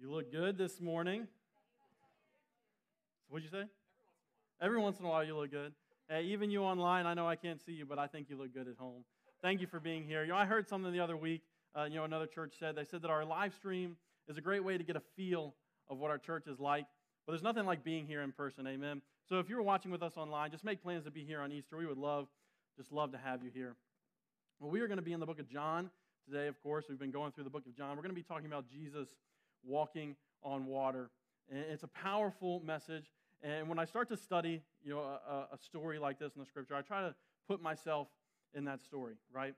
You look good this morning. What'd you say? Every once in a while, you look good. Hey, even you online, I know I can't see you, but I think you look good at home. Thank you for being here. You know, I heard something the other week. Uh, you know, another church said they said that our live stream is a great way to get a feel of what our church is like. But there's nothing like being here in person. Amen. So if you're watching with us online, just make plans to be here on Easter. We would love, just love to have you here. Well, we are going to be in the book of John today. Of course, we've been going through the book of John. We're going to be talking about Jesus walking on water. And it's a powerful message. And when I start to study, you know, a, a, story like this in the scripture, I try to put myself in that story, right?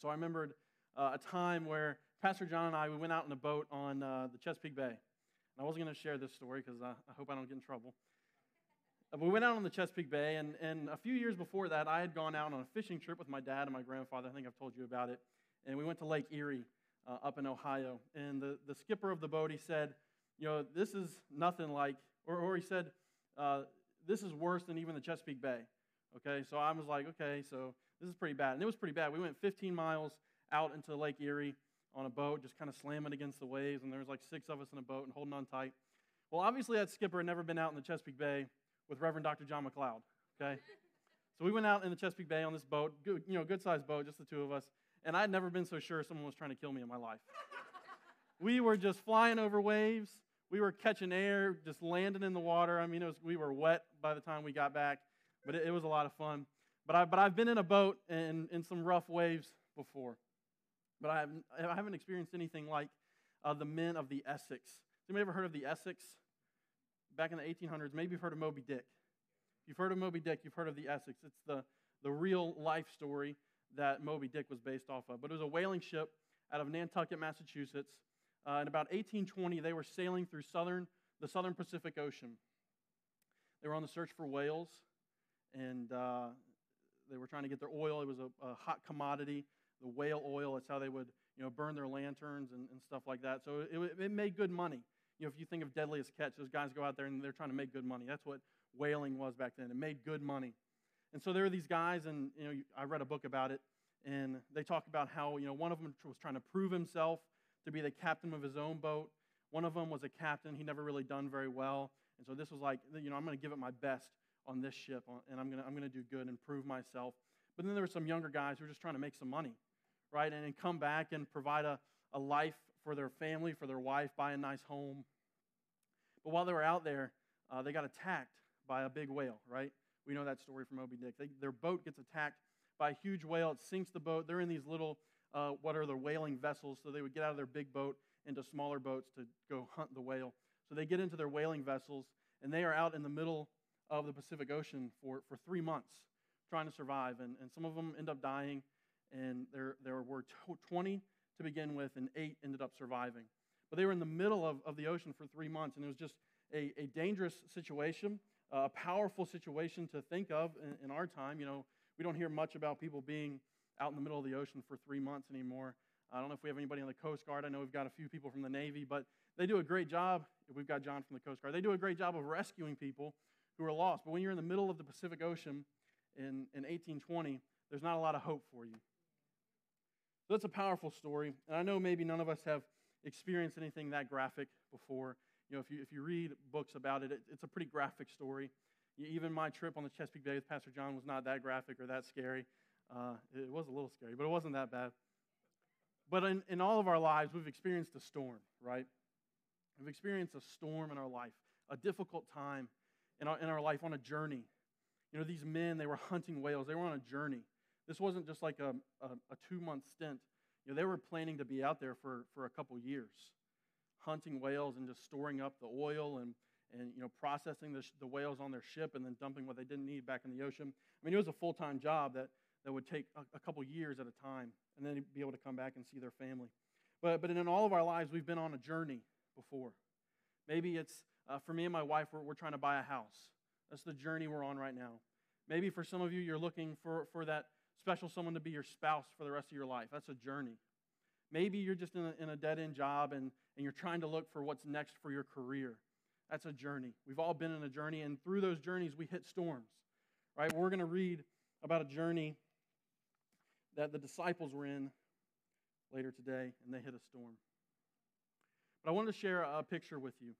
So I remembered uh, a time where Pastor John and I we went out in a boat on uh, the Chesapeake Bay. And I wasn't going to share this story because I, I, hope I don't get in trouble. Uh, we went out on the Chesapeake Bay, and, and a few years before that, I had gone out on a fishing trip with my dad and my grandfather. I think I've told you about it. And we went to Lake Erie uh, up in Ohio. And the, the skipper of the boat, he said, You know, this is nothing like or, or he said, uh, This is worse than even the Chesapeake Bay. Okay, so I was like, Okay, so this is pretty bad. And it was pretty bad. We went 15 miles out into Lake Erie on a boat, just kind of slamming against the waves, and there was like six of us in a boat and holding on tight. Well, obviously, that skipper had never been out in the Chesapeake Bay with Reverend Dr. John McLeod. Okay, so we went out in the Chesapeake Bay on this boat, good, you know, good sized boat, just the two of us, and I'd never been so sure someone was trying to kill me in my life. we were just flying over waves we were catching air, just landing in the water. I mean, was, we were wet by the time we got back, but it, it was a lot of fun. But, I, but I've been in a boat and in some rough waves before. But I haven't, I haven't experienced anything like uh, the men of the Essex. Anybody ever heard of the Essex? Back in the 1800s, maybe you've heard of Moby Dick. If you've heard of Moby Dick, you've heard of the Essex. It's the, the real life story that Moby Dick was based off of. But it was a whaling ship out of Nantucket, Massachusetts, uh, in about 1820, they were sailing through southern, the southern Pacific Ocean. They were on the search for whales, and uh, they were trying to get their oil. It was a, a, hot commodity, the whale oil. It's how they would, you know, burn their lanterns and, and stuff like that. So it, it made good money. You know, if you think of Deadliest Catch, those guys go out there and they're trying to make good money. That's what whaling was back then. It made good money. And so there are these guys, and you know, I read a book about it, and they talk about how you know one of them was trying to prove himself to be the captain of his own boat. One of them was a captain. He never really done very well. And so this was like, you know, I'm going to give it my best on this ship, and I'm going to, I'm going to do good and prove myself. But then there were some younger guys who were just trying to make some money, right? And, and come back and provide a, a life for their family, for their wife, buy a nice home. But while they were out there, uh, they got attacked by a big whale, right? We know that story from Moby Dick. They, their boat gets attacked by a huge whale. It sinks the boat. They're in these little uh, what are the whaling vessels. So they would get out of their big boat into smaller boats to go hunt the whale. So they get into their whaling vessels, and they are out in the middle of the Pacific Ocean for, for three months trying to survive. And, and some of them end up dying, and there, there were 20 to begin with, and eight ended up surviving. But they were in the middle of, of the ocean for three months, and it was just a, a dangerous situation, uh, a powerful situation to think of in, in our time. You know, we don't hear much about people being out in the middle of the ocean for three months anymore. I don't know if we have anybody on the Coast Guard. I know we've got a few people from the Navy, but they do a great job. We've got John from the Coast Guard. They do a great job of rescuing people who are lost. But when you're in the middle of the Pacific Ocean in, in 1820, there's not a lot of hope for you. So that's a powerful story. And I know maybe none of us have experienced anything that graphic before. You know, if you, if you read books about it, it it's a pretty graphic story. Even my trip on the Chesapeake Bay with Pastor John was not that graphic or that scary. Uh, it was a little scary, but it wasn't that bad. But in, in all of our lives, we've experienced a storm, right? We've experienced a storm in our life, a difficult time in our, in our life on a journey. You know, these men, they were hunting whales, they were on a journey. This wasn't just like a, a, a two month stint. You know, they were planning to be out there for, for a couple years, hunting whales and just storing up the oil and, and you know, processing the, the whales on their ship and then dumping what they didn't need back in the ocean. I mean, it was a full time job that that would take a, a couple years at a time and then be able to come back and see their family. But, but in all of our lives, we've been on a journey before. Maybe it's uh, for me and my wife, we're, we're trying to buy a house. That's the journey we're on right now. Maybe for some of you, you're looking for, for that special someone to be your spouse for the rest of your life. That's a journey. Maybe you're just in a, in a dead end job and, and you're trying to look for what's next for your career. That's a journey. We've all been in a journey, and through those journeys, we hit storms, right? We're going to read about a journey that the disciples were in later today, and they hit a storm. But I wanted to share a picture with you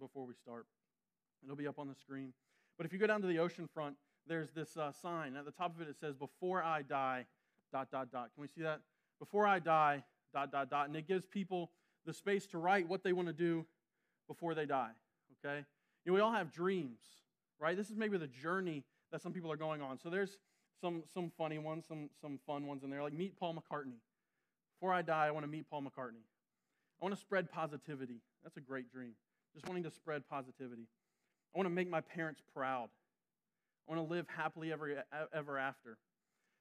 before we start. It'll be up on the screen. But if you go down to the ocean front, there's this uh, sign. At the top of it, it says, Before I die, dot, dot, dot. Can we see that? Before I die, dot, dot, dot. And it gives people the space to write what they want to do before they die, okay? You know, we all have dreams, right? This is maybe the journey that some people are going on. So there's some, some funny ones, some, some fun ones in there, like meet Paul McCartney. Before I die, I want to meet Paul McCartney. I want to spread positivity. That's a great dream. Just wanting to spread positivity. I want to make my parents proud. I want to live happily ever, ever after.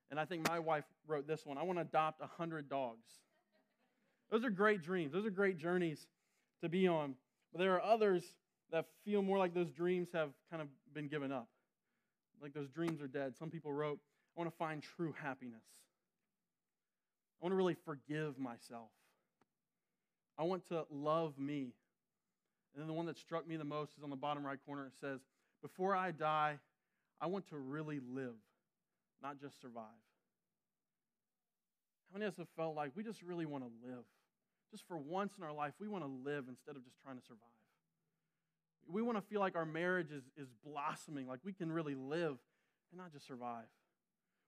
And I think my wife wrote this one I want to adopt 100 dogs. Those are great dreams. Those are great journeys to be on. But there are others that feel more like those dreams have kind of been given up. Like those dreams are dead. Some people wrote, I want to find true happiness. I want to really forgive myself. I want to love me. And then the one that struck me the most is on the bottom right corner. It says, Before I die, I want to really live, not just survive. How many of us have felt like we just really want to live? Just for once in our life, we want to live instead of just trying to survive. We want to feel like our marriage is, is blossoming, like we can really live and not just survive.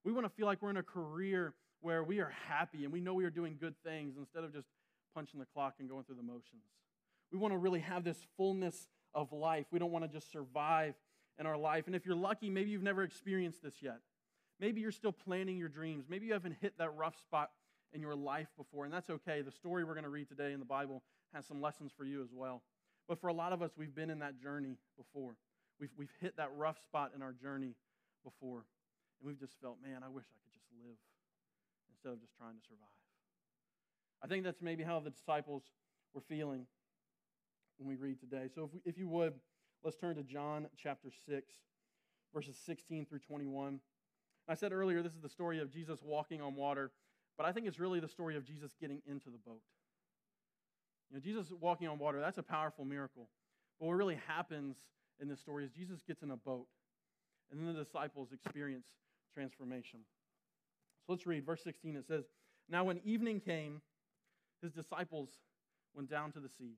We want to feel like we're in a career where we are happy and we know we are doing good things instead of just punching the clock and going through the motions. We want to really have this fullness of life. We don't want to just survive in our life. And if you're lucky, maybe you've never experienced this yet. Maybe you're still planning your dreams. Maybe you haven't hit that rough spot in your life before, and that's okay. The story we're going to read today in the Bible has some lessons for you as well. But for a lot of us, we've been in that journey before. We've, we've hit that rough spot in our journey before. And we've just felt, man, I wish I could just live instead of just trying to survive. I think that's maybe how the disciples were feeling when we read today. So if, we, if you would, let's turn to John chapter 6, verses 16 through 21. I said earlier, this is the story of Jesus walking on water, but I think it's really the story of Jesus getting into the boat. You know, Jesus walking on water, that's a powerful miracle. But what really happens in this story is Jesus gets in a boat, and then the disciples experience transformation. So let's read verse 16. It says, Now when evening came, his disciples went down to the sea.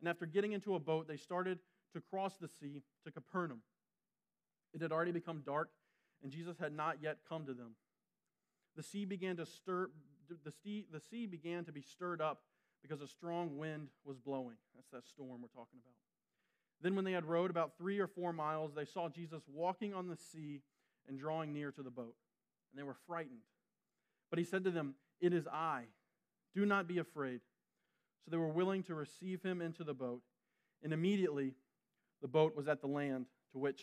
And after getting into a boat, they started to cross the sea to Capernaum. It had already become dark, and Jesus had not yet come to them. The sea began to stir, the sea, the sea began to be stirred up because a strong wind was blowing. That's that storm we're talking about. Then, when they had rowed about three or four miles, they saw Jesus walking on the sea and drawing near to the boat. And they were frightened. But he said to them, It is I. Do not be afraid. So they were willing to receive him into the boat. And immediately the boat was at the land to which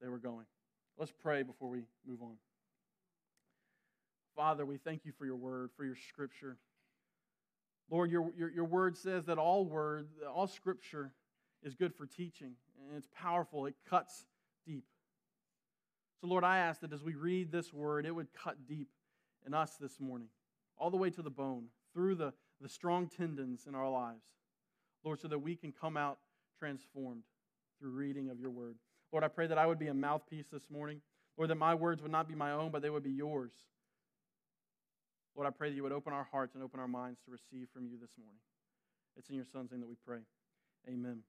they were going. Let's pray before we move on. Father, we thank you for your word, for your scripture. Lord, your, your, your word says that all word, all scripture is good for teaching, and it's powerful. It cuts deep. So, Lord, I ask that as we read this word, it would cut deep in us this morning, all the way to the bone, through the, the strong tendons in our lives. Lord, so that we can come out transformed through reading of your word. Lord, I pray that I would be a mouthpiece this morning. Lord, that my words would not be my own, but they would be yours. Lord, I pray that you would open our hearts and open our minds to receive from you this morning. It's in your son's name that we pray. Amen.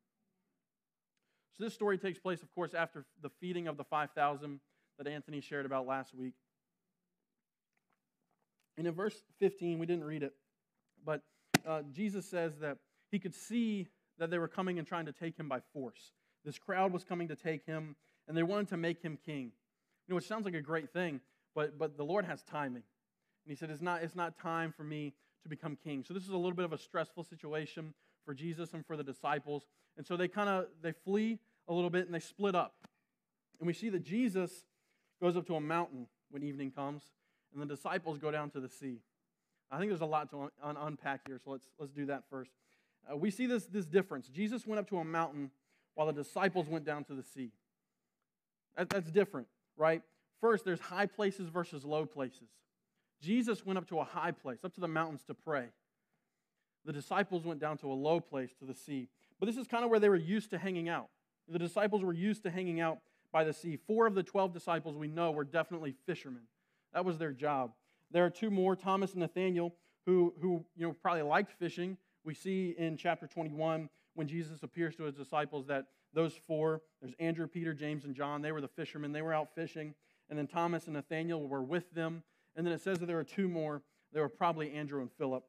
So, this story takes place, of course, after the feeding of the 5,000 that Anthony shared about last week. And in verse 15, we didn't read it, but uh, Jesus says that he could see that they were coming and trying to take him by force. This crowd was coming to take him, and they wanted to make him king. You know, it sounds like a great thing, but, but the Lord has timing. And he said, it's not, it's not time for me to become king. So this is a little bit of a stressful situation for Jesus and for the disciples. And so they kind of they flee a little bit and they split up. And we see that Jesus goes up to a mountain when evening comes, and the disciples go down to the sea. I think there's a lot to un- unpack here, so let's, let's do that first. Uh, we see this, this difference. Jesus went up to a mountain while the disciples went down to the sea. That, that's different, right? First, there's high places versus low places. Jesus went up to a high place, up to the mountains to pray. The disciples went down to a low place to the sea. But this is kind of where they were used to hanging out. The disciples were used to hanging out by the sea. Four of the 12 disciples we know were definitely fishermen. That was their job. There are two more, Thomas and Nathaniel, who, who you know, probably liked fishing. We see in chapter 21 when Jesus appears to his disciples that those four, there's Andrew, Peter, James, and John, they were the fishermen. They were out fishing. And then Thomas and Nathaniel were with them. And then it says that there are two more. They were probably Andrew and Philip,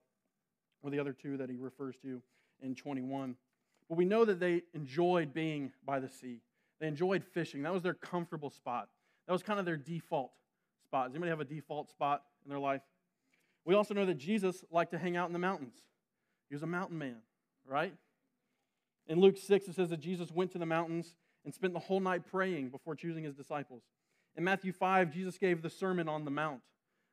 or the other two that he refers to in 21. But we know that they enjoyed being by the sea. They enjoyed fishing. That was their comfortable spot. That was kind of their default spot. Does anybody have a default spot in their life? We also know that Jesus liked to hang out in the mountains. He was a mountain man, right? In Luke 6, it says that Jesus went to the mountains and spent the whole night praying before choosing his disciples. In Matthew 5, Jesus gave the Sermon on the Mount.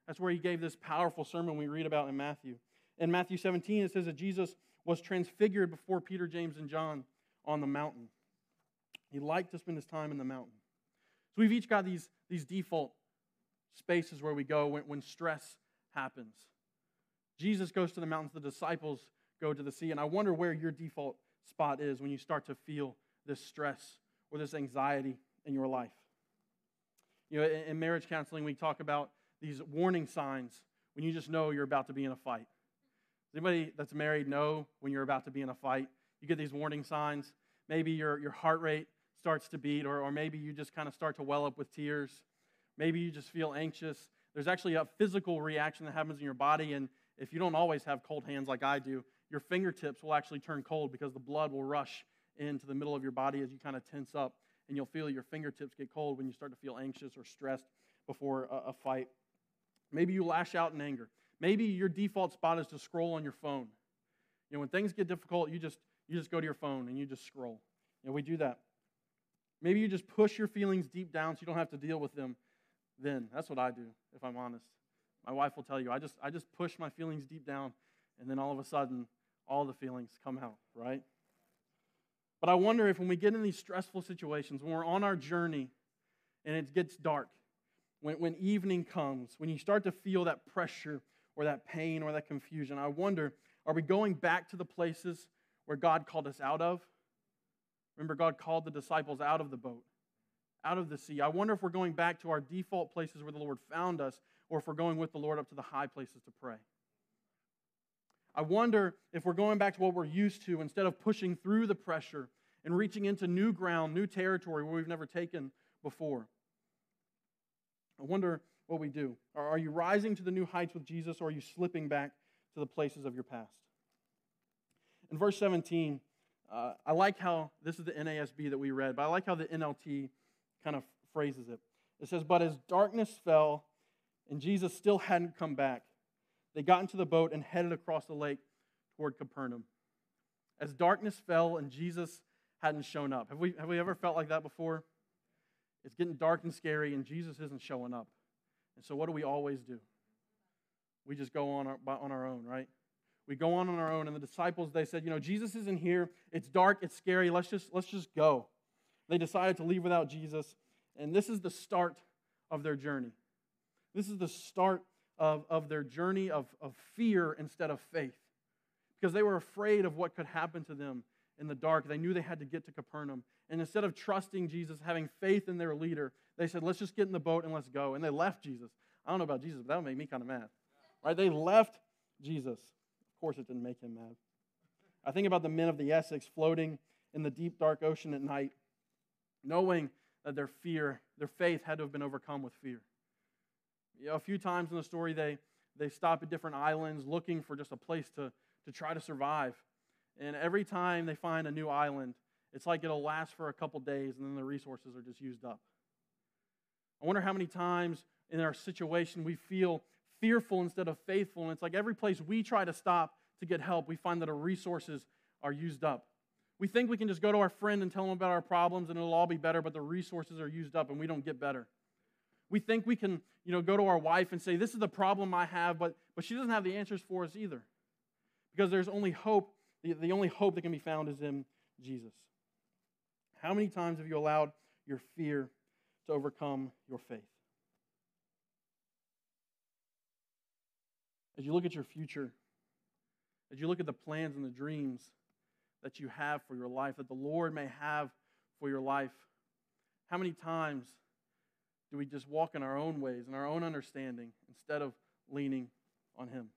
That's where he gave this powerful sermon we read about in Matthew. In Matthew 17, it says that Jesus was transfigured before Peter, James, and John on the mountain. He liked to spend his time in the mountain. So we've each got these, these default spaces where we go when, when stress happens. Jesus goes to the mountains, the disciples go to the sea. And I wonder where your default spot is when you start to feel this stress or this anxiety in your life. You know, in, marriage counseling, we talk about these warning signs when you just know you're about to be in a fight. Does anybody that's married know when you're about to be in a fight? You get these warning signs. Maybe your, your heart rate starts to beat, or, or maybe you just kind of start to well up with tears. Maybe you just feel anxious. There's actually a physical reaction that happens in your body, and if you don't always have cold hands like I do, your fingertips will actually turn cold because the blood will rush into the middle of your body as you kind of tense up, and you'll feel your fingertips get cold when you start to feel anxious or stressed before a, a fight. Maybe you lash out in anger. Maybe your default spot is to scroll on your phone. You know, when things get difficult, you just you just go to your phone and you just scroll. You know, we do that. Maybe you just push your feelings deep down so you don't have to deal with them then. That's what I do, if I'm honest. My wife will tell you, I just I just push my feelings deep down, and then all of a sudden, all the feelings come out, right? But I wonder if when we get in these stressful situations, when we're on our journey and it gets dark, when, when evening comes, when you start to feel that pressure or that pain or that confusion, I wonder are we going back to the places where God called us out of? Remember, God called the disciples out of the boat, out of the sea. I wonder if we're going back to our default places where the Lord found us, or if we're going with the Lord up to the high places to pray. I wonder if we're going back to what we're used to instead of pushing through the pressure and reaching into new ground, new territory where we've never taken before. I wonder what we do. Are you rising to the new heights with Jesus, or are you slipping back to the places of your past? In verse 17, uh, I like how this is the NASB that we read, but I like how the NLT kind of phrases it. It says, But as darkness fell and Jesus still hadn't come back, they got into the boat and headed across the lake toward Capernaum. As darkness fell and Jesus hadn't shown up. Have we, have we ever felt like that before? It's getting dark and scary, and Jesus isn't showing up. And so, what do we always do? We just go on our, on our own, right? We go on on our own. And the disciples, they said, you know, Jesus isn't here. It's dark. It's scary. Let's just, let's just go. They decided to leave without Jesus. And this is the start of their journey. This is the start of, of their journey of, of fear instead of faith. Because they were afraid of what could happen to them in the dark. They knew they had to get to Capernaum. And instead of trusting Jesus, having faith in their leader, they said, let's just get in the boat and let's go. And they left Jesus. I don't know about Jesus, but that would make me kind of mad. Right? They left Jesus. Of course, it didn't make him mad. I think about the men of the Essex floating in the deep, dark ocean at night, knowing that their fear, their faith had to have been overcome with fear. You know, a few times in the story, they, they stop at different islands looking for just a place to, to try to survive. And every time they find a new island, it's like it'll last for a couple days and then the resources are just used up. I wonder how many times in our situation we feel fearful instead of faithful. And it's like every place we try to stop to get help, we find that our resources are used up. We think we can just go to our friend and tell them about our problems and it'll all be better, but the resources are used up and we don't get better. We think we can, you know, go to our wife and say, This is the problem I have, but, but she doesn't have the answers for us either. Because there's only hope, the, the only hope that can be found is in Jesus. How many times have you allowed your fear to overcome your faith? As you look at your future, as you look at the plans and the dreams that you have for your life, that the Lord may have for your life, how many times do we just walk in our own ways and our own understanding instead of leaning on Him?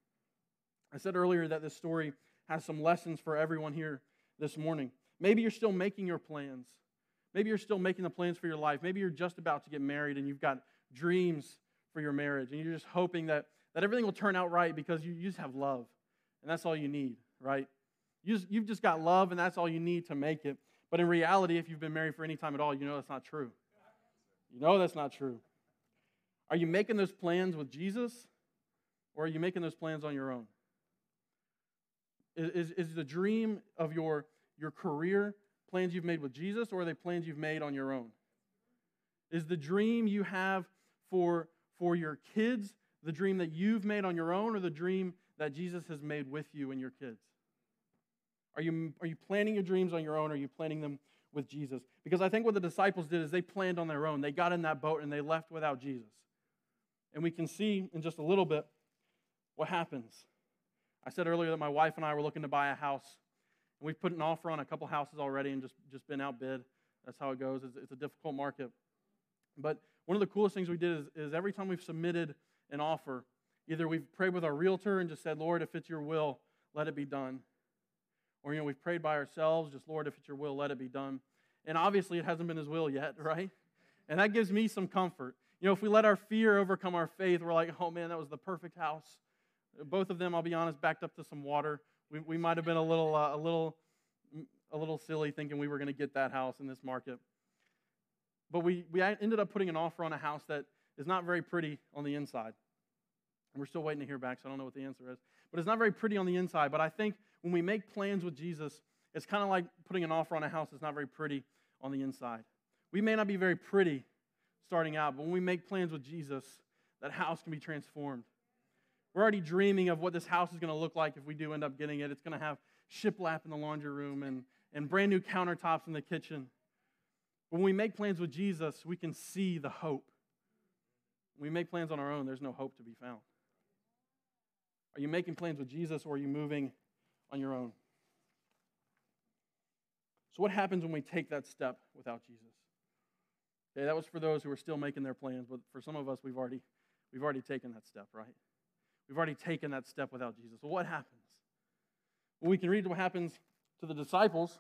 I said earlier that this story has some lessons for everyone here this morning. Maybe you're still making your plans. Maybe you're still making the plans for your life. Maybe you're just about to get married and you've got dreams for your marriage and you're just hoping that, that everything will turn out right because you, you just have love. And that's all you need, right? You just, you've just got love and that's all you need to make it. But in reality, if you've been married for any time at all, you know that's not true. You know that's not true. Are you making those plans with Jesus or are you making those plans on your own? Is, is the dream of your, your career plans you've made with Jesus or are they plans you've made on your own? Is the dream you have for, for your kids the dream that you've made on your own or the dream that Jesus has made with you and your kids? Are you, are you planning your dreams on your own or are you planning them with Jesus. Because I think what the disciples did is they planned on their own. They got in that boat and they left without Jesus. And we can see in just a little bit what happens. I said earlier that my wife and I were looking to buy a house. And we've put an offer on a couple houses already and just, just been outbid. That's how it goes. It's, it's a difficult market. But one of the coolest things we did is, is every time we've submitted an offer, either we've prayed with our realtor and just said, Lord, if it's your will, let it be done. Or, you know, we've prayed by ourselves, just, Lord, if it's your will, let it be done. And obviously, it hasn't been his will yet, right? And that gives me some comfort. You know, if we let our fear overcome our faith, we're like, oh man, that was the perfect house. Both of them, I'll be honest, backed up to some water. We, we might have been a little, uh, a little, a little silly thinking we were going to get that house in this market. But we, we ended up putting an offer on a house that is not very pretty on the inside. And we're still waiting to hear back, so I don't know what the answer is. But it's not very pretty on the inside. But I think when we make plans with Jesus, it's kind of like putting an offer on a house that's not very pretty on the inside. We may not be very pretty starting out, but when we make plans with Jesus, that house can be transformed. We're already dreaming of what this house is going to look like if we do end up getting it. It's going to have shiplap in the laundry room and, and brand new countertops in the kitchen. When we make plans with Jesus, we can see the hope. When we make plans on our own, there's no hope to be found. Are you making plans with Jesus or are you moving on your own. So, what happens when we take that step without Jesus? Okay, that was for those who are still making their plans, but for some of us, we've already, we've already taken that step, right? We've already taken that step without Jesus. What happens? Well, we can read what happens to the disciples.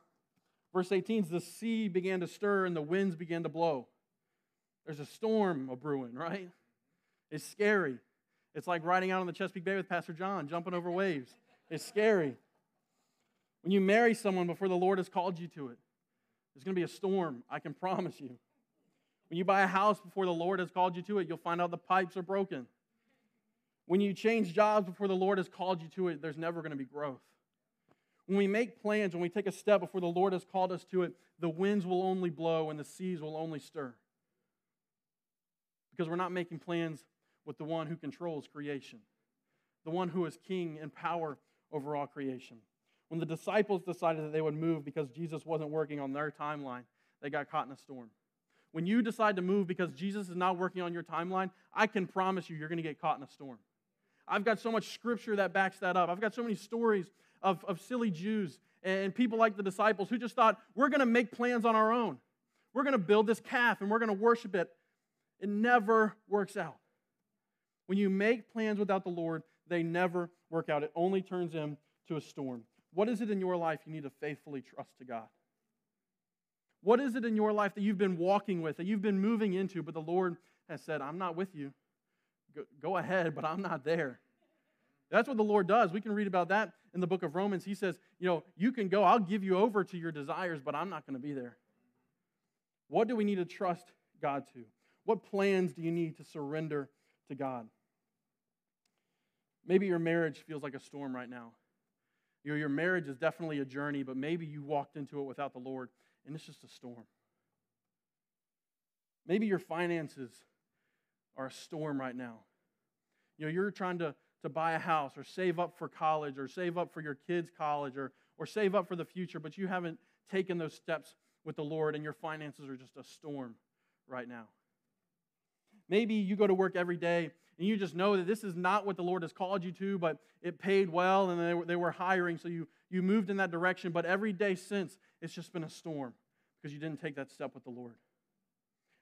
Verse 18 the sea began to stir and the winds began to blow. There's a storm a brewing, right? It's scary. It's like riding out on the Chesapeake Bay with Pastor John, jumping over waves. It's scary. When you marry someone before the Lord has called you to it, there's going to be a storm, I can promise you. When you buy a house before the Lord has called you to it, you'll find out the pipes are broken. When you change jobs before the Lord has called you to it, there's never going to be growth. When we make plans, when we take a step before the Lord has called us to it, the winds will only blow and the seas will only stir. Because we're not making plans with the one who controls creation, the one who is king and power over all creation. When the disciples decided that they would move because Jesus wasn't working on their timeline, they got caught in a storm. When you decide to move because Jesus is not working on your timeline, I can promise you, you're going to get caught in a storm. I've got so much scripture that backs that up. I've got so many stories of, of silly Jews and people like the disciples who just thought, we're going to make plans on our own. We're going to build this calf and we're going to worship it. It never works out. When you make plans without the Lord, they never work out. It only turns into a storm. What is it in your life you need to faithfully trust to God? What is it in your life that you've been walking with, that you've been moving into, but the Lord has said, I'm not with you. Go, ahead, but I'm not there. That's what the Lord does. We can read about that in the book of Romans. He says, You know, you can go, I'll give you over to your desires, but I'm not going to be there. What do we need to trust God to? What plans do you need to surrender to God? Maybe your marriage feels like a storm right now. You know, your marriage is definitely a journey, but maybe you walked into it without the Lord and it's just a storm. Maybe your finances are a storm right now. You know, you're trying to, to buy a house or save up for college or save up for your kids' college or, or save up for the future, but you haven't taken those steps with the Lord and your finances are just a storm right now. Maybe you go to work every day and you just know that this is not what the Lord has called you to, but it paid well and they were, they were hiring, so you, you moved in that direction. But every day since, it's just been a storm because you didn't take that step with the Lord.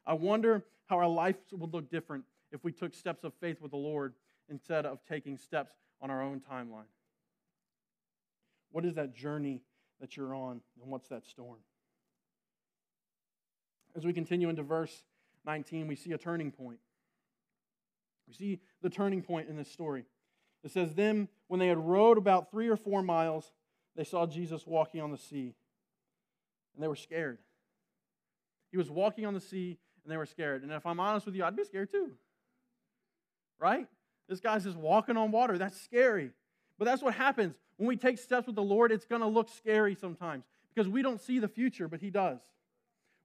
I wonder how our life would look different if we took steps of faith with the Lord instead of taking steps on our own timeline. What is that journey that you're on, and what's that storm? As we continue into verse 19, we see a turning point. We see the turning point in this story. It says, Then, when they had rowed about three or four miles, they saw Jesus walking on the sea, and they were scared. He was walking on the sea, and they were scared. And if I'm honest with you, I'd be scared too. Right? This guy's just walking on water. That's scary. But that's what happens. When we take steps with the Lord, it's going to look scary sometimes because we don't see the future, but He does.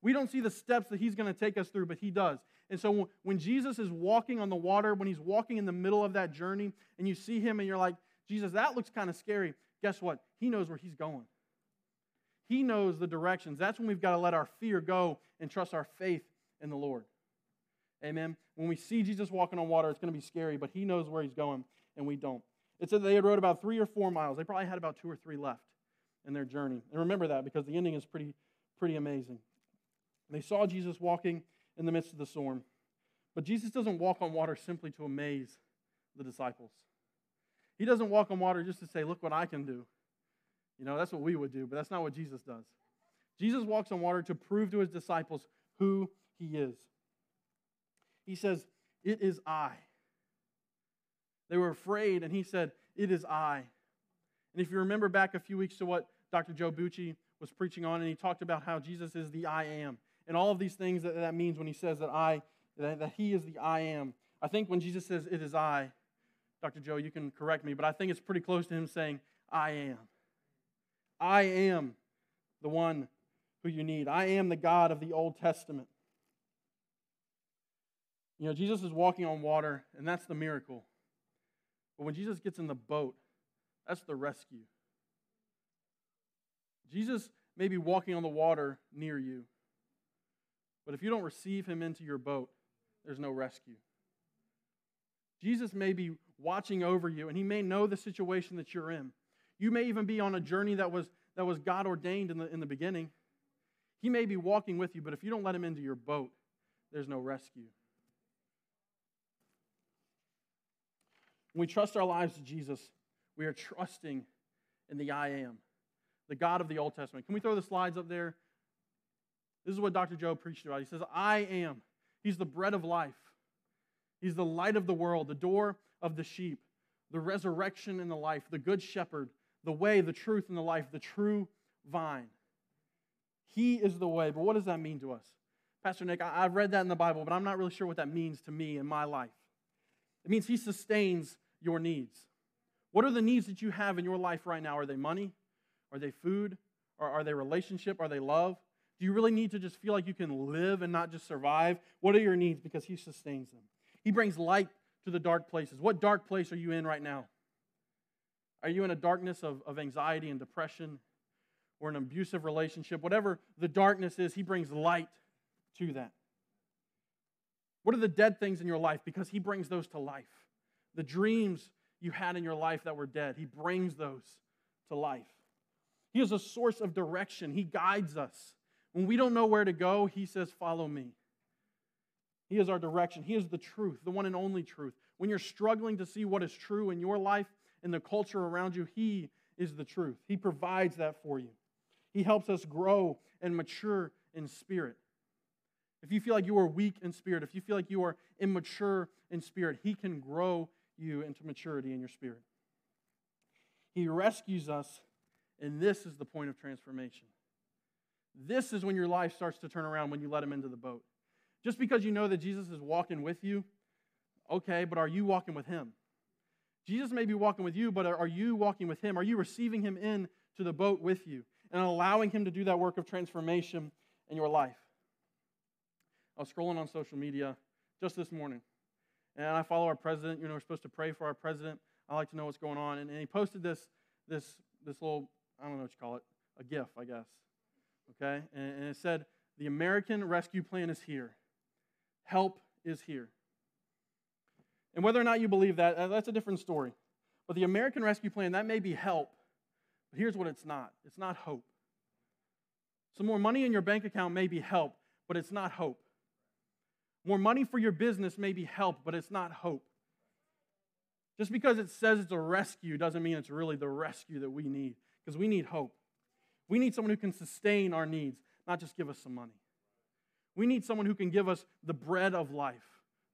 We don't see the steps that He's going to take us through, but He does. And so when Jesus is walking on the water, when He's walking in the middle of that journey, and you see Him and you're like, Jesus, that looks kind of scary, guess what? He knows where He's going. He knows the directions. That's when we've got to let our fear go and trust our faith in the Lord. Amen. When we see Jesus walking on water, it's going to be scary, but he knows where he's going, and we don't. It said they had rowed about three or four miles. They probably had about two or three left in their journey. And remember that because the ending is pretty, pretty amazing. They saw Jesus walking in the midst of the storm. But Jesus doesn't walk on water simply to amaze the disciples. He doesn't walk on water just to say, Look what I can do. You know, that's what we would do, but that's not what Jesus does. Jesus walks on water to prove to his disciples who he is. He says, It is I. They were afraid, and he said, It is I. And if you remember back a few weeks to what Dr. Joe Bucci was preaching on, and he talked about how Jesus is the I am, and all of these things that that means when he says that I, that, that he is the I am. I think when Jesus says, It is I, Dr. Joe, you can correct me, but I think it's pretty close to him saying, I am. I am the one who you need. I am the God of the Old Testament. You know, Jesus is walking on water, and that's the miracle. But when Jesus gets in the boat, that's the rescue. Jesus may be walking on the water near you, but if you don't receive him into your boat, there's no rescue. Jesus may be watching over you, and he may know the situation that you're in. You may even be on a journey that was, that was God ordained in the, in the beginning. He may be walking with you, but if you don't let him into your boat, there's no rescue. When we trust our lives to Jesus, we are trusting in the I am, the God of the Old Testament. Can we throw the slides up there? This is what Dr. Joe preached about. He says, I am. He's the bread of life, He's the light of the world, the door of the sheep, the resurrection and the life, the good shepherd, the way, the truth, and the life, the true vine. He is the way. But what does that mean to us? Pastor Nick, I, have read that in the Bible, but I'm not really sure what that means to me in my life. It means He sustains your needs. What are the needs that you have in your life right now? Are they money? Are they food? Or are they relationship? Are they love? Do you really need to just feel like you can live and not just survive? What are your needs? Because He sustains them. He brings light to the dark places. What dark place are you in right now? Are you in a darkness of, of anxiety and depression or an abusive relationship? Whatever the darkness is, He brings light to that. What are the dead things in your life? Because He brings those to life the dreams you had in your life that were dead. He brings those to life. He is a source of direction, He guides us. When we don't know where to go, He says, Follow me. He is our direction. He is the truth, the one and only truth. When you're struggling to see what is true in your life and the culture around you, He is the truth. He provides that for you. He helps us grow and mature in spirit. If you feel like you are weak in spirit, if you feel like you are immature in spirit, He can grow you into maturity in your spirit. He rescues us, and this is the point of transformation. This is when your life starts to turn around when you let him into the boat. Just because you know that Jesus is walking with you, okay, but are you walking with him? Jesus may be walking with you, but are you walking with him? Are you receiving him in to the boat with you and allowing him to do that work of transformation in your life? I was scrolling on social media just this morning and I follow our president. You know, we're supposed to pray for our president. I like to know what's going on. And, and he posted this, this, this little, I don't know what you call it, a GIF, I guess. Okay? And, and it said, The American Rescue Plan is here. Help is here. And whether or not you believe that, uh, that's a different story. But the American Rescue Plan, that may be help, but here's what it's not it's not hope. Some more money in your bank account may be help, but it's not hope. More money for your business may be help, but it's not hope. Just because it says it's a rescue doesn't mean it's really the rescue that we need, because we need hope. We need someone who can sustain our needs, not just give us some money. We need someone who can give us the bread of life,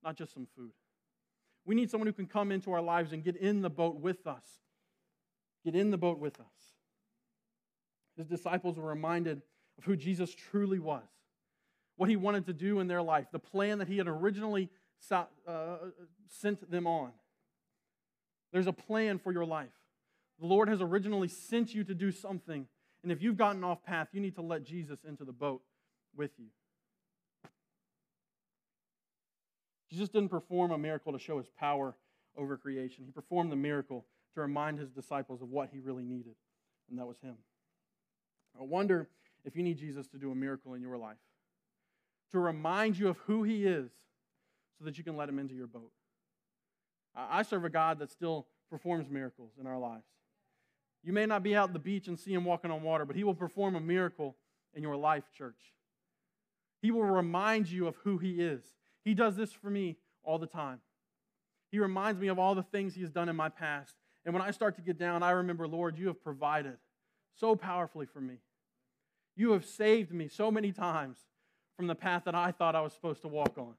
not just some food. We need someone who can come into our lives and get in the boat with us. Get in the boat with us. His disciples were reminded of who Jesus truly was, what he wanted to do in their life, the plan that he had originally uh, sent them on. There's a plan for your life. The Lord has originally sent you to do something. And if you've gotten off path, you need to let Jesus into the boat with you. Jesus didn't perform a miracle to show his power over creation. He performed the miracle to remind his disciples of what he really needed, and that was him. I wonder if you need Jesus to do a miracle in your life, to remind you of who he is so that you can let him into your boat. I serve a God that still performs miracles in our lives. You may not be out at the beach and see him walking on water, but he will perform a miracle in your life, church. He will remind you of who he is. He does this for me all the time. He reminds me of all the things He has done in my past. And when I start to get down, I remember, Lord, you have provided so powerfully for me. You have saved me so many times from the path that I thought I was supposed to walk on.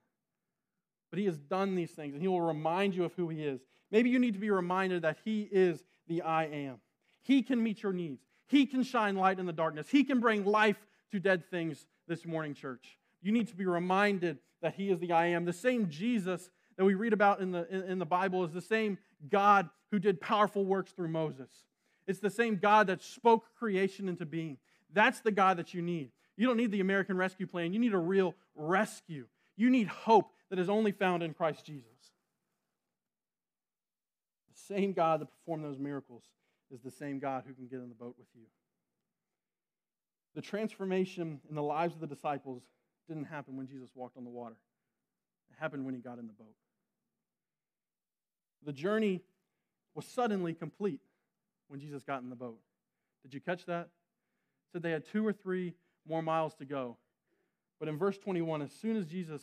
But He has done these things, and He will remind you of who He is. Maybe you need to be reminded that He is the I am. He can meet your needs, He can shine light in the darkness, He can bring life to dead things this morning, church. You need to be reminded that he is the I am. The same Jesus that we read about in the, in, the Bible is the same God who did powerful works through Moses. It's the same God that spoke creation into being. That's the God that you need. You don't need the American Rescue Plan. You need a real rescue. You need hope that is only found in Christ Jesus. The same God that performed those miracles is the same God who can get in the boat with you. The transformation in the lives of the disciples didn't happen when Jesus walked on the water, it happened when he got in the boat. The journey was suddenly complete when Jesus got in the boat. Did you catch that? Said they had two or three more miles to go. But in verse 21, as soon as Jesus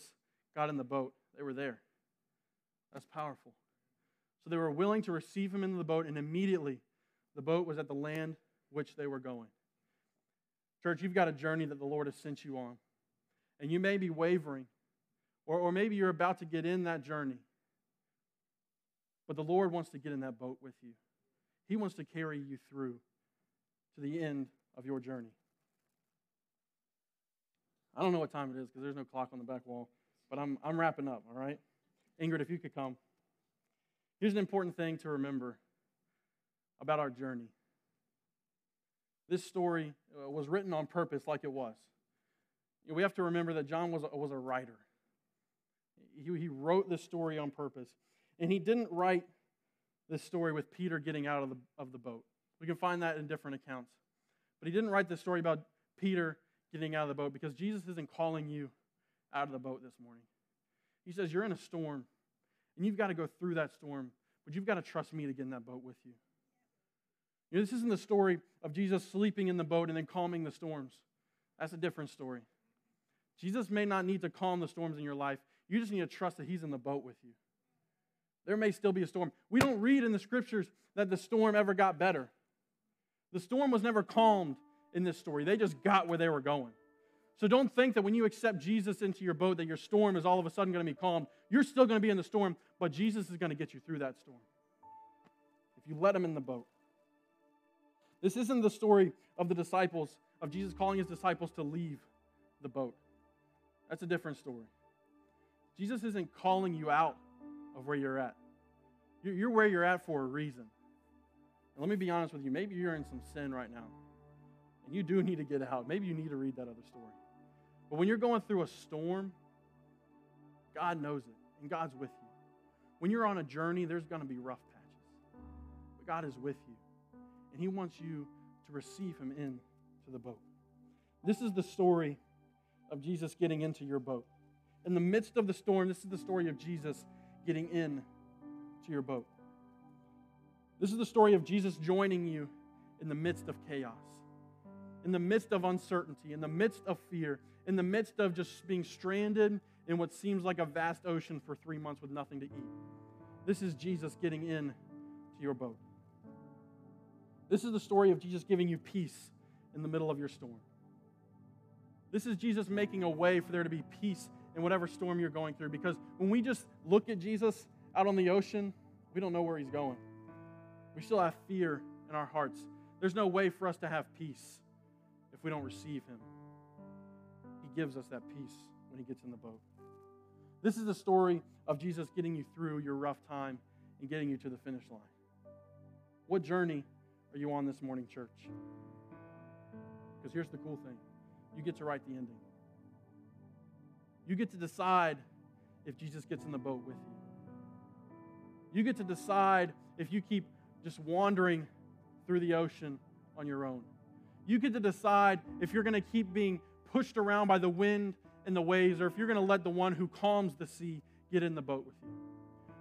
got in the boat, they were there. That's powerful. So they were willing to receive him into the boat, and immediately the boat was at the land which they were going. Church, you've got a journey that the Lord has sent you on and you may be wavering, or, or maybe you're about to get in that journey. But the Lord wants to get in that boat with you. He wants to carry you through to the end of your journey. I don't know what time it is because there's no clock on the back wall, but I'm, I'm wrapping up, all right? Ingrid, if you could come. Here's an important thing to remember about our journey. This story uh, was written on purpose, like it was we have to remember that John was a, was a writer. He, he wrote this story on purpose. And he didn't write this story with Peter getting out of the, of the boat. We can find that in different accounts. But he didn't write this story about Peter getting out of the boat because Jesus isn't calling you out of the boat this morning. He says, You're in a storm, and you've got to go through that storm, but you've got to trust me to get in that boat with you. you know, this isn't the story of Jesus sleeping in the boat and then calming the storms. That's a different story. Jesus may not need to calm the storms in your life. You just need to trust that He's in the boat with you. There may still be a storm. We don't read in the scriptures that the storm ever got better. The storm was never calmed in this story, they just got where they were going. So don't think that when you accept Jesus into your boat that your storm is all of a sudden going to be calmed. You're still going to be in the storm, but Jesus is going to get you through that storm. If you let him in the boat. This isn't the story of the disciples, of Jesus calling his disciples to leave the boat. That's a different story. Jesus isn't calling you out of where you're at. You're where you're at for a reason. And let me be honest with you. Maybe you're in some sin right now. And you do need to get out. Maybe you need to read that other story. But when you're going through a storm, God knows it. And God's with you. When you're on a journey, there's going to be rough patches. But God is with you, and He wants you to receive Him into the boat. This is the story of Jesus getting into your boat. In the midst of the storm, this is the story of Jesus getting in to your boat. This is the story of Jesus joining you in the midst of chaos, in the midst of uncertainty, in the midst of fear, in the midst of just being stranded in what seems like a vast ocean for three months with nothing to eat. This is Jesus getting in to your boat. This is the story of Jesus giving you peace in the middle of your storm. This is Jesus making a way for there to be peace in whatever storm you're going through. Because when we just look at Jesus out on the ocean, we don't know where he's going. We still have fear in our hearts. There's no way for us to have peace if we don't receive him. He gives us that peace when he gets in the boat. This is the story of Jesus getting you through your rough time and getting you to the finish line. What journey are you on this morning, church? Because here's the cool thing you get to write the ending. You get to decide if Jesus gets in the boat with you. You get to decide if you keep just wandering through the ocean on your own. You get to decide if you're going to keep being pushed around by the wind and the waves, or if you're going to let the one who calms the sea get in the boat with you.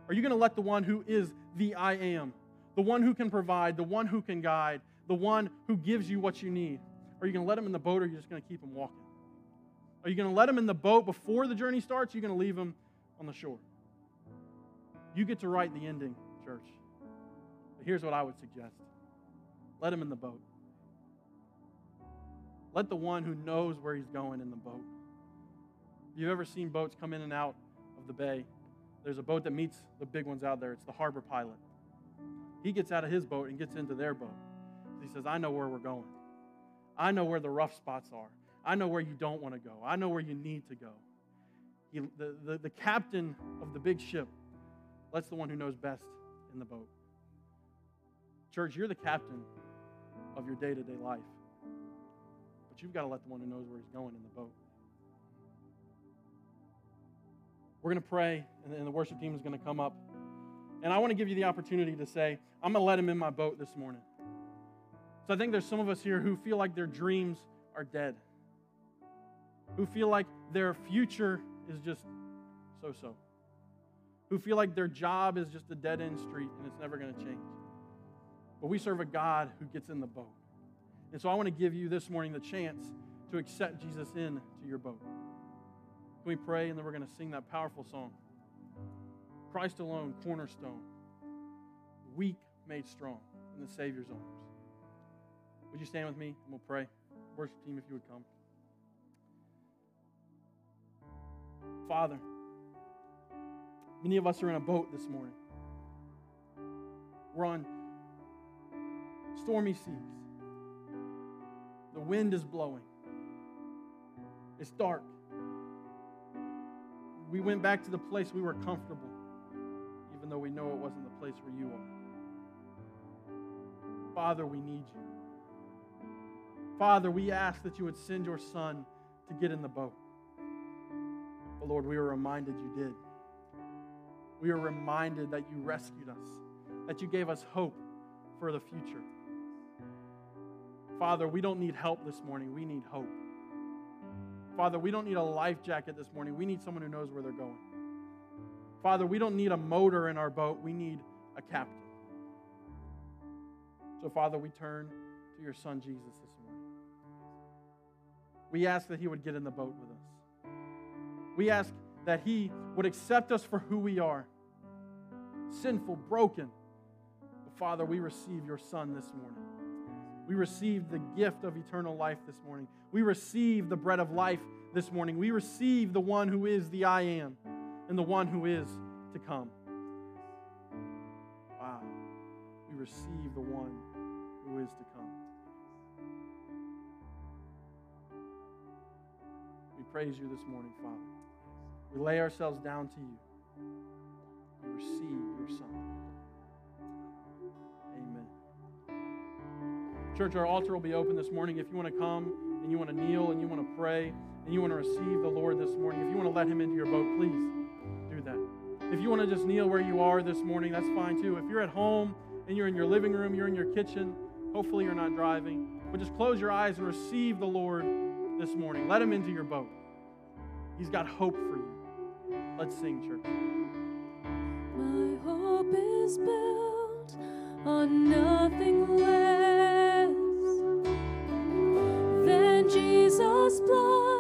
Are you going to let the one who is the I am, the one who can provide, the one who can guide, the one who gives you what you need? Are you going to let him in the boat, or are you just going to keep him walking? Are you going to let him in the boat before the journey starts? Or are you going to leave him on the shore? You get to write the ending, church. But here's what I would suggest let him in the boat. Let the one who knows where he's going in the boat. If you've ever seen boats come in and out of the bay, there's a boat that meets the big ones out there. It's the harbor pilot. He gets out of his boat and gets into their boat. He says, I know where we're going. I know where the rough spots are. I know where you don't want to go. I know where you need to go. He, the, the, the captain of the big ship lets the one who knows best in the boat. Church, you're the captain of your day to day life. But you've got to let the one who knows where he's going in the boat. We're going to pray, and the worship team is going to come up. And I want to give you the opportunity to say, I'm going to let him in my boat this morning. So I think there's some of us here who feel like their dreams are dead, who feel like their future is just so so, who feel like their job is just a dead end street and it's never going to change. But we serve a God who gets in the boat. And so I want to give you this morning the chance to accept Jesus into your boat. Can we pray and then we're going to sing that powerful song? Christ alone, cornerstone, weak made strong in the Savior's arms. Would you stand with me and we'll pray? Worship team, if you would come. Father, many of us are in a boat this morning. We're on stormy seas. Wind is blowing. It's dark. We went back to the place we were comfortable, even though we know it wasn't the place where you are. Father, we need you. Father, we ask that you would send your son to get in the boat. But Lord, we are reminded you did. We are reminded that you rescued us, that you gave us hope for the future. Father, we don't need help this morning. We need hope. Father, we don't need a life jacket this morning. We need someone who knows where they're going. Father, we don't need a motor in our boat. We need a captain. So, Father, we turn to your son Jesus this morning. We ask that he would get in the boat with us. We ask that he would accept us for who we are sinful, broken. But, Father, we receive your son this morning. We receive the gift of eternal life this morning. We receive the bread of life this morning. We receive the one who is the I am and the one who is to come. Wow. We receive the one who is to come. We praise you this morning, Father. We lay ourselves down to you. We receive your Son. Church, our altar will be open this morning. If you want to come and you want to kneel and you want to pray and you want to receive the Lord this morning, if you want to let Him into your boat, please do that. If you want to just kneel where you are this morning, that's fine too. If you're at home and you're in your living room, you're in your kitchen, hopefully you're not driving, but just close your eyes and receive the Lord this morning. Let him into your boat. He's got hope for you. Let's sing, church. My hope is built on nothing less Jesus' blood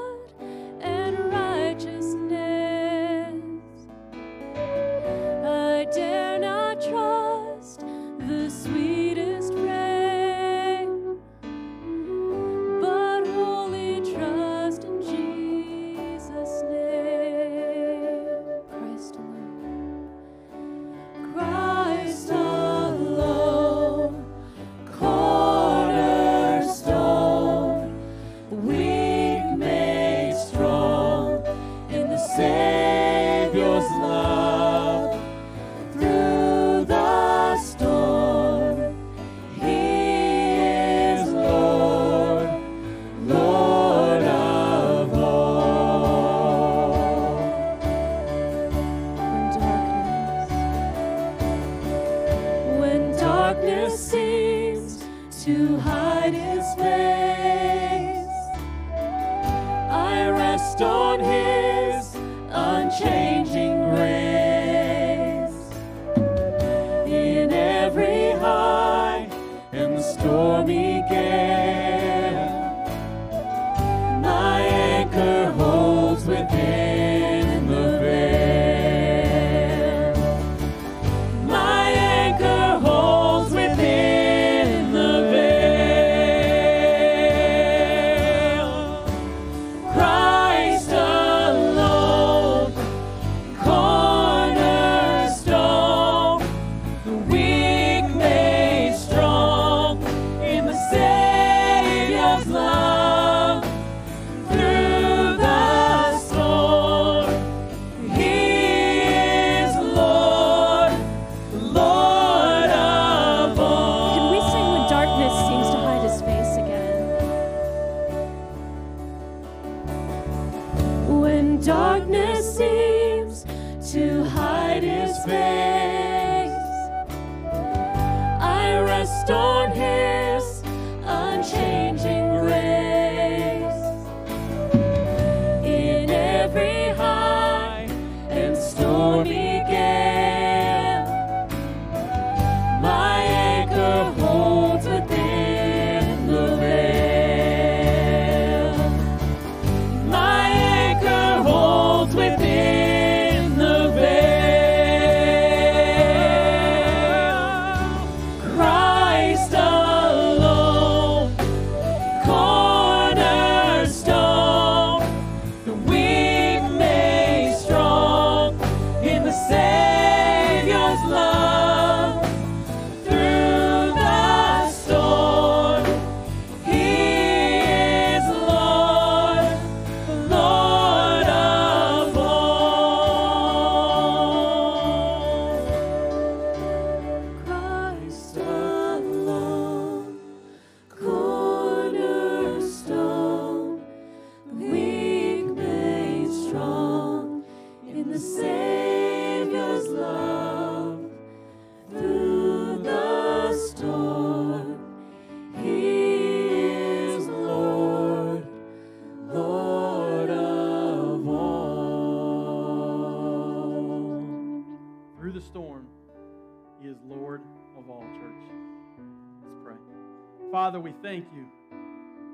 Father, we thank you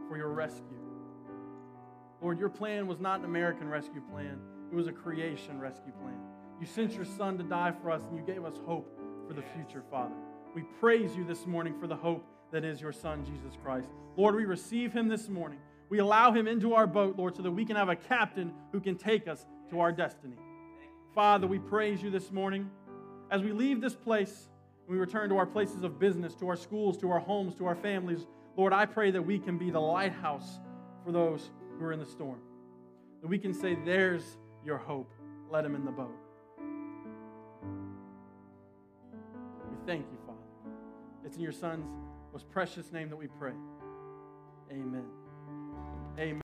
for your rescue. Lord, your plan was not an American rescue plan, it was a creation rescue plan. You sent your Son to die for us, and you gave us hope for the future, Father. We praise you this morning for the hope that is your Son, Jesus Christ. Lord, we receive him this morning. We allow him into our boat, Lord, so that we can have a captain who can take us to our destiny. Father, we praise you this morning. As we leave this place, we return to our places of business, to our schools, to our homes, to our families, Lord, I pray that we can be the lighthouse for those who are in the storm. That we can say, There's your hope. Let him in the boat. We thank you, Father. It's in your Son's most precious name that we pray. Amen. Amen.